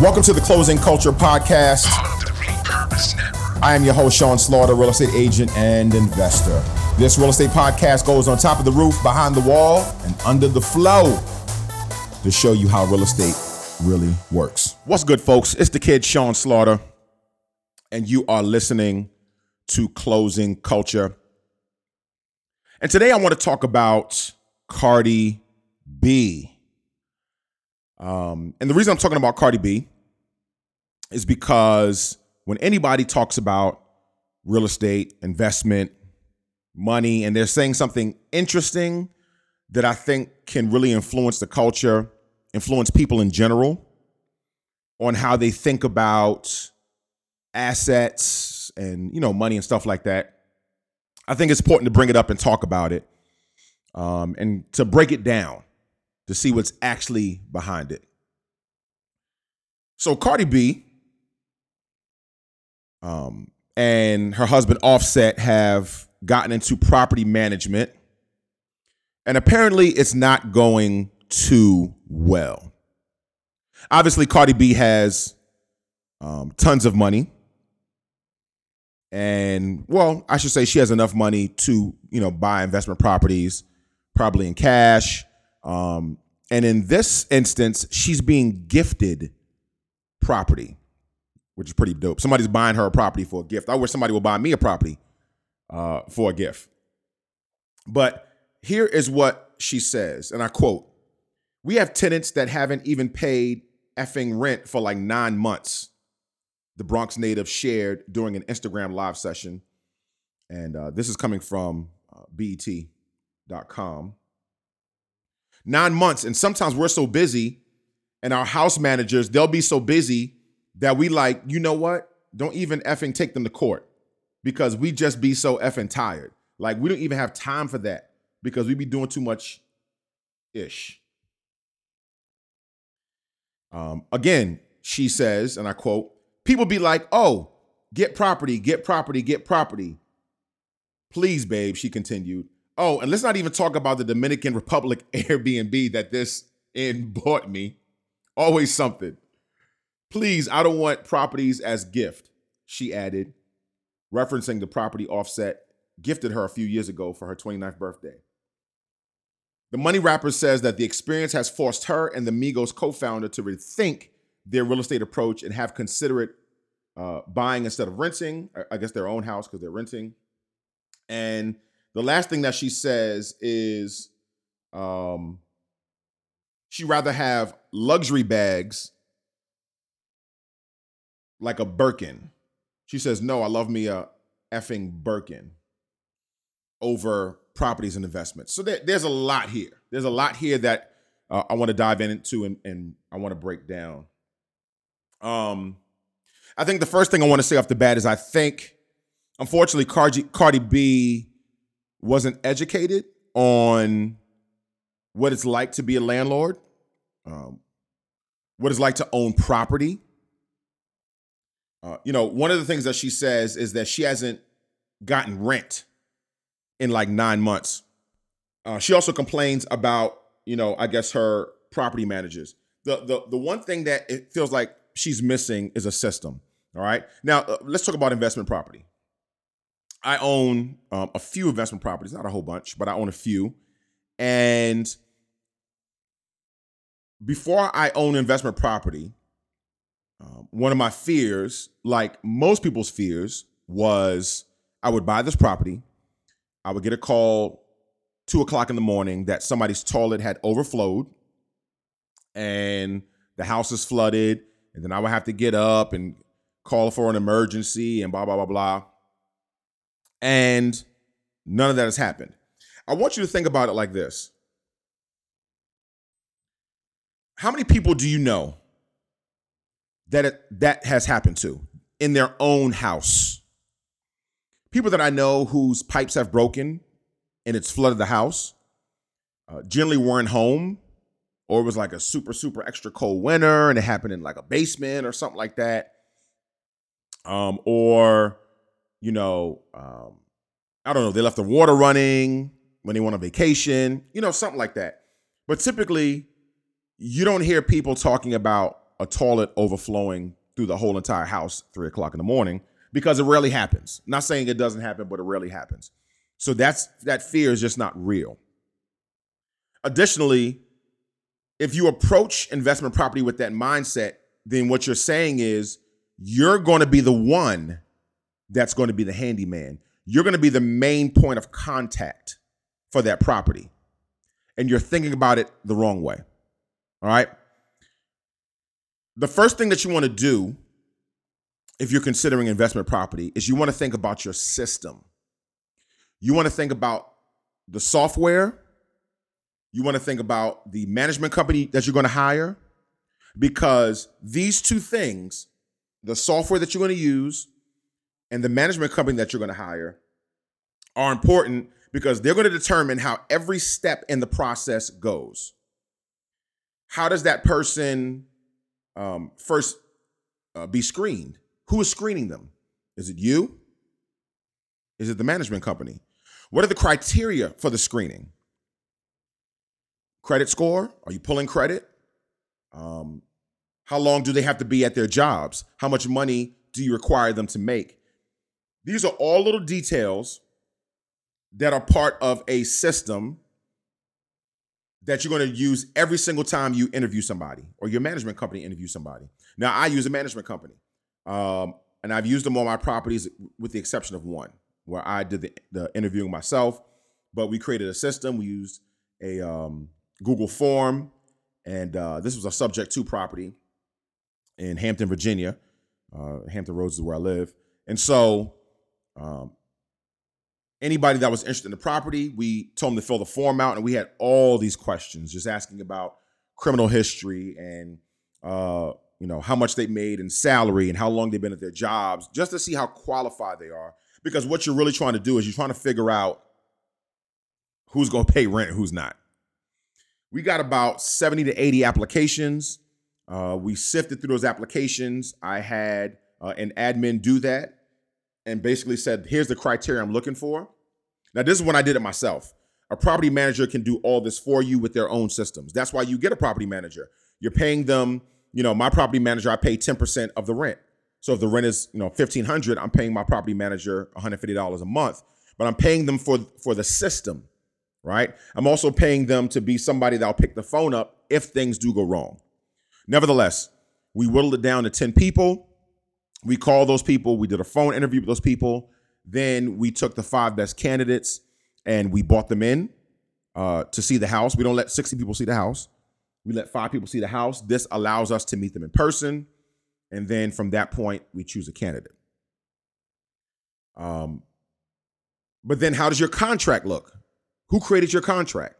Welcome to the Closing Culture Podcast. I am your host, Sean Slaughter, real estate agent and investor. This real estate podcast goes on top of the roof, behind the wall, and under the flow to show you how real estate really works. What's good, folks? It's the kid, Sean Slaughter, and you are listening to Closing Culture. And today I want to talk about Cardi B. Um, and the reason I'm talking about Cardi B is because when anybody talks about real estate, investment, money, and they're saying something interesting that I think can really influence the culture, influence people in general on how they think about assets and you know money and stuff like that. I think it's important to bring it up and talk about it, um, and to break it down to see what's actually behind it. So Cardi B um, and her husband Offset have gotten into property management, and apparently it's not going too well. Obviously, Cardi B has um, tons of money, and well, I should say she has enough money to you know buy investment properties, probably in cash. Um, and in this instance, she's being gifted property which is pretty dope. Somebody's buying her a property for a gift. I wish somebody would buy me a property uh, for a gift. But here is what she says, and I quote We have tenants that haven't even paid effing rent for like nine months. The Bronx native shared during an Instagram live session. And uh, this is coming from uh, BET.com. Nine months. And sometimes we're so busy, and our house managers, they'll be so busy that we like, you know what? Don't even effing take them to court because we just be so effing tired. Like we don't even have time for that because we be doing too much ish. Um, again, she says, and I quote, people be like, oh, get property, get property, get property. Please, babe, she continued. Oh, and let's not even talk about the Dominican Republic Airbnb that this in bought me. Always something. Please, I don't want properties as gift, she added, referencing the property Offset gifted her a few years ago for her 29th birthday. The money rapper says that the experience has forced her and the Migos co founder to rethink their real estate approach and have considerate uh, buying instead of renting, I guess their own house because they're renting. And the last thing that she says is um, she rather have luxury bags like a Birkin. She says, No, I love me a effing Birkin over properties and investments. So there, there's a lot here. There's a lot here that uh, I want to dive into and, and I want to break down. Um, I think the first thing I want to say off the bat is I think, unfortunately, Cardi, Cardi B wasn't educated on what it's like to be a landlord, um, what it's like to own property, uh, you know, one of the things that she says is that she hasn't gotten rent in like nine months. Uh, she also complains about, you know, I guess her property managers. The the the one thing that it feels like she's missing is a system. All right. Now uh, let's talk about investment property. I own um, a few investment properties, not a whole bunch, but I own a few. And before I own investment property, um, one of my fears, like most people's fears, was I would buy this property. I would get a call two o'clock in the morning that somebody's toilet had overflowed and the house is flooded. And then I would have to get up and call for an emergency and blah, blah, blah, blah. And none of that has happened. I want you to think about it like this How many people do you know that it, that has happened to in their own house. People that I know whose pipes have broken and it's flooded the house uh, generally weren't home or it was like a super super extra cold winter and it happened in like a basement or something like that um or you know um i don't know they left the water running when they went on vacation you know something like that but typically you don't hear people talking about a toilet overflowing through the whole entire house three o'clock in the morning because it rarely happens. not saying it doesn't happen, but it rarely happens. So that's that fear is just not real. Additionally, if you approach investment property with that mindset, then what you're saying is you're going to be the one that's going to be the handyman. You're going to be the main point of contact for that property. And you're thinking about it the wrong way. All right. The first thing that you want to do if you're considering investment property is you want to think about your system. You want to think about the software. You want to think about the management company that you're going to hire because these two things, the software that you're going to use and the management company that you're going to hire, are important because they're going to determine how every step in the process goes. How does that person um, first uh, be screened? Who is screening them? Is it you? Is it the management company? What are the criteria for the screening? Credit score? Are you pulling credit? Um, how long do they have to be at their jobs? How much money do you require them to make? These are all little details that are part of a system that you're going to use every single time you interview somebody or your management company interview somebody. Now, I use a management company, um, and I've used them on my properties with the exception of one where I did the, the interviewing myself. But we created a system. We used a um, Google form, and uh, this was a subject to property in Hampton, Virginia. Uh, Hampton Roads is where I live, and so um, anybody that was interested in the property, we told them to fill the form out, and we had all these questions, just asking about criminal history and uh, you know how much they made in salary and how long they've been at their jobs, just to see how qualified they are. Because what you're really trying to do is you're trying to figure out who's going to pay rent, and who's not. We got about 70 to 80 applications. Uh, we sifted through those applications. I had uh, an admin do that and basically said, here's the criteria I'm looking for. Now, this is when I did it myself. A property manager can do all this for you with their own systems. That's why you get a property manager. You're paying them, you know, my property manager, I pay 10% of the rent. So if the rent is, you know, 1500, I'm paying my property manager $150 a month, but I'm paying them for for the system, right? I'm also paying them to be somebody that'll pick the phone up if things do go wrong. Nevertheless, we whittled it down to 10 people we called those people. We did a phone interview with those people. Then we took the five best candidates and we brought them in uh, to see the house. We don't let 60 people see the house. We let five people see the house. This allows us to meet them in person. And then from that point, we choose a candidate. Um, but then how does your contract look? Who created your contract?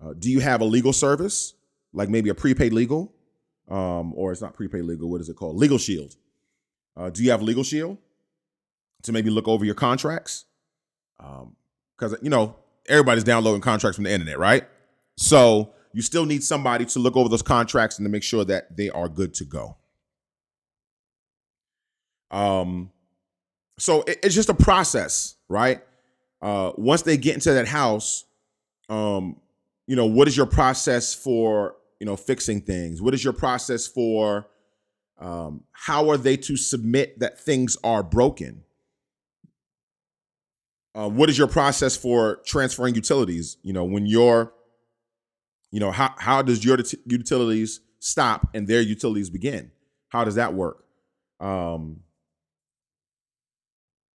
Uh, do you have a legal service, like maybe a prepaid legal? Um, or it's not prepaid legal, what is it called? Legal Shield. Uh, do you have Legal Shield to maybe look over your contracts? Because um, you know everybody's downloading contracts from the internet, right? So you still need somebody to look over those contracts and to make sure that they are good to go. Um, so it, it's just a process, right? Uh, once they get into that house, um, you know, what is your process for you know fixing things? What is your process for um, how are they to submit that things are broken? Uh, what is your process for transferring utilities? You know, when you're, you know, how how does your utilities stop and their utilities begin? How does that work? Um,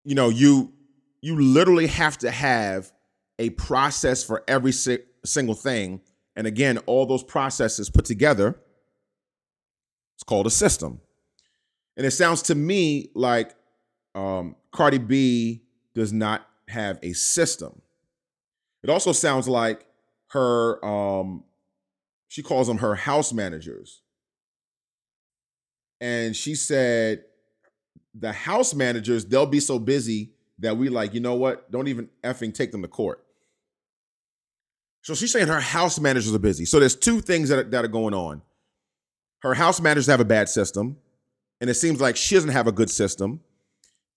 you know, you you literally have to have a process for every si- single thing, and again, all those processes put together it's called a system. And it sounds to me like um, Cardi B does not have a system. It also sounds like her, um, she calls them her house managers. And she said, the house managers, they'll be so busy that we like, you know what? Don't even effing take them to court. So she's saying her house managers are busy. So there's two things that are, that are going on her house managers have a bad system, and it seems like she doesn't have a good system.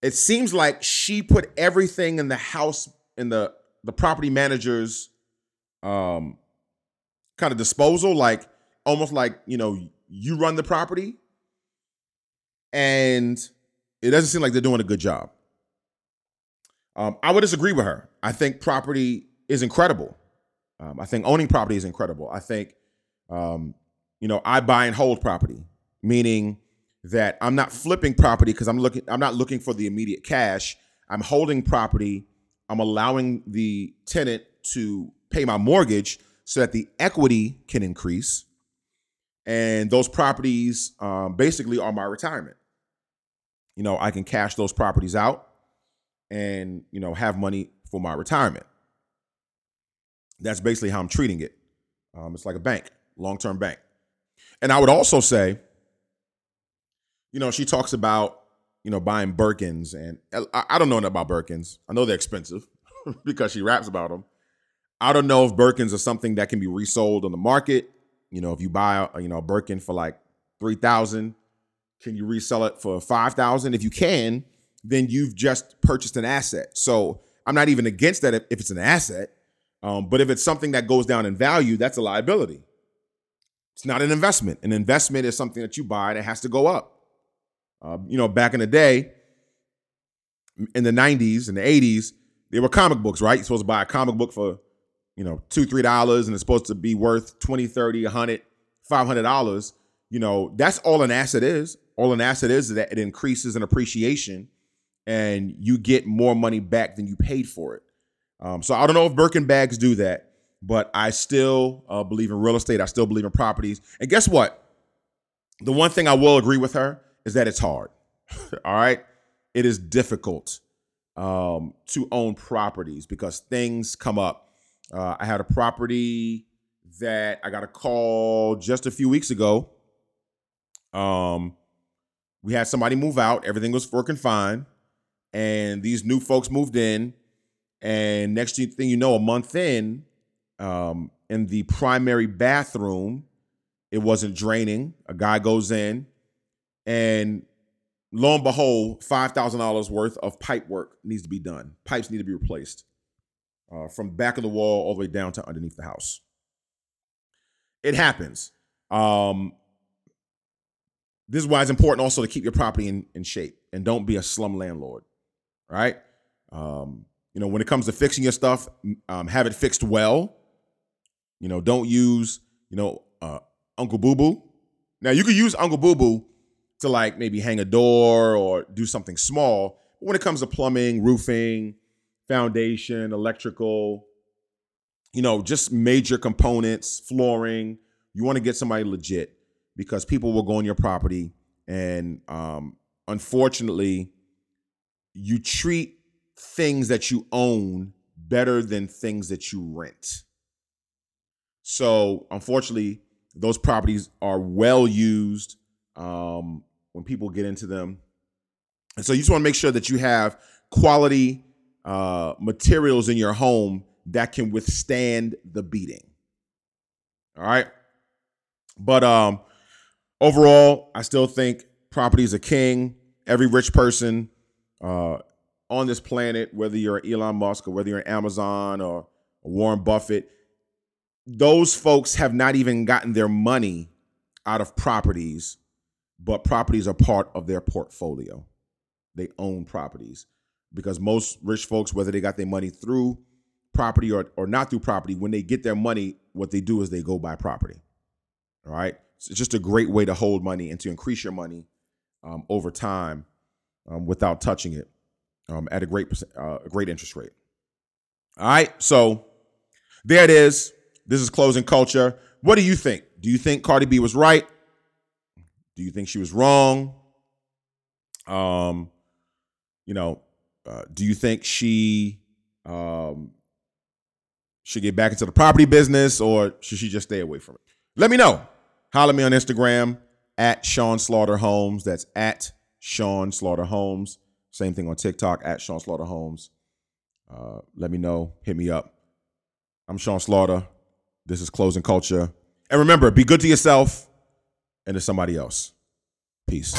It seems like she put everything in the house in the the property manager's um kind of disposal, like almost like you know you run the property and it doesn't seem like they're doing a good job. Um, I would disagree with her. I think property is incredible. Um, I think owning property is incredible. I think, um, you know, I buy and hold property, meaning that I'm not flipping property because I'm looking. I'm not looking for the immediate cash. I'm holding property. I'm allowing the tenant to pay my mortgage so that the equity can increase, and those properties um, basically are my retirement. You know, I can cash those properties out, and you know, have money for my retirement. That's basically how I'm treating it. Um, it's like a bank, long term bank. And I would also say, you know, she talks about, you know, buying Birkins. And I, I don't know about Birkins. I know they're expensive because she raps about them. I don't know if Birkins are something that can be resold on the market. You know, if you buy, a, you know, a Birkin for like 3000 can you resell it for 5000 If you can, then you've just purchased an asset. So I'm not even against that if, if it's an asset. Um, but if it's something that goes down in value, that's a liability. It's not an investment. An investment is something that you buy that has to go up. Uh, you know, back in the day, in the 90s and the 80s, there were comic books, right? You're supposed to buy a comic book for, you know, two, three dollars, and it's supposed to be worth 20, 30, 100, 500 dollars. You know, that's all an asset is. All an asset is is that it increases in appreciation and you get more money back than you paid for it. Um, so I don't know if Birkin bags do that, but I still uh, believe in real estate. I still believe in properties. And guess what? The one thing I will agree with her is that it's hard. All right. It is difficult um, to own properties because things come up. Uh, I had a property that I got a call just a few weeks ago. Um, we had somebody move out. Everything was working fine. And these new folks moved in and next thing you know, a month in, um, in the primary bathroom, it wasn't draining. A guy goes in, and lo and behold, five thousand dollars worth of pipe work needs to be done. Pipes need to be replaced uh, from back of the wall all the way down to underneath the house. It happens. Um, this is why it's important also to keep your property in, in shape and don't be a slum landlord. Right? Um, you know, when it comes to fixing your stuff, um, have it fixed well. You know, don't use, you know, uh, Uncle Boo Boo. Now you could use Uncle Boo Boo to like maybe hang a door or do something small. But when it comes to plumbing, roofing, foundation, electrical, you know, just major components, flooring, you want to get somebody legit because people will go on your property and um, unfortunately, you treat things that you own better than things that you rent. So, unfortunately, those properties are well used um, when people get into them. And so, you just want to make sure that you have quality uh, materials in your home that can withstand the beating. All right. But um, overall, I still think property is a king. Every rich person uh, on this planet, whether you're Elon Musk or whether you're Amazon or Warren Buffett, those folks have not even gotten their money out of properties, but properties are part of their portfolio. They own properties because most rich folks, whether they got their money through property or, or not through property, when they get their money, what they do is they go buy property. All right. So it's just a great way to hold money and to increase your money um, over time um, without touching it um, at a great uh, a great interest rate. All right, so there it is. This is closing culture. What do you think? Do you think Cardi B was right? Do you think she was wrong? Um, you know, uh, do you think she um, should get back into the property business or should she just stay away from it? Let me know. Holler me on Instagram at Sean Slaughter Homes. That's at Sean Slaughter Homes. Same thing on TikTok at Sean Slaughter Homes. Uh, let me know. Hit me up. I'm Sean Slaughter. This is Closing Culture. And remember, be good to yourself and to somebody else. Peace.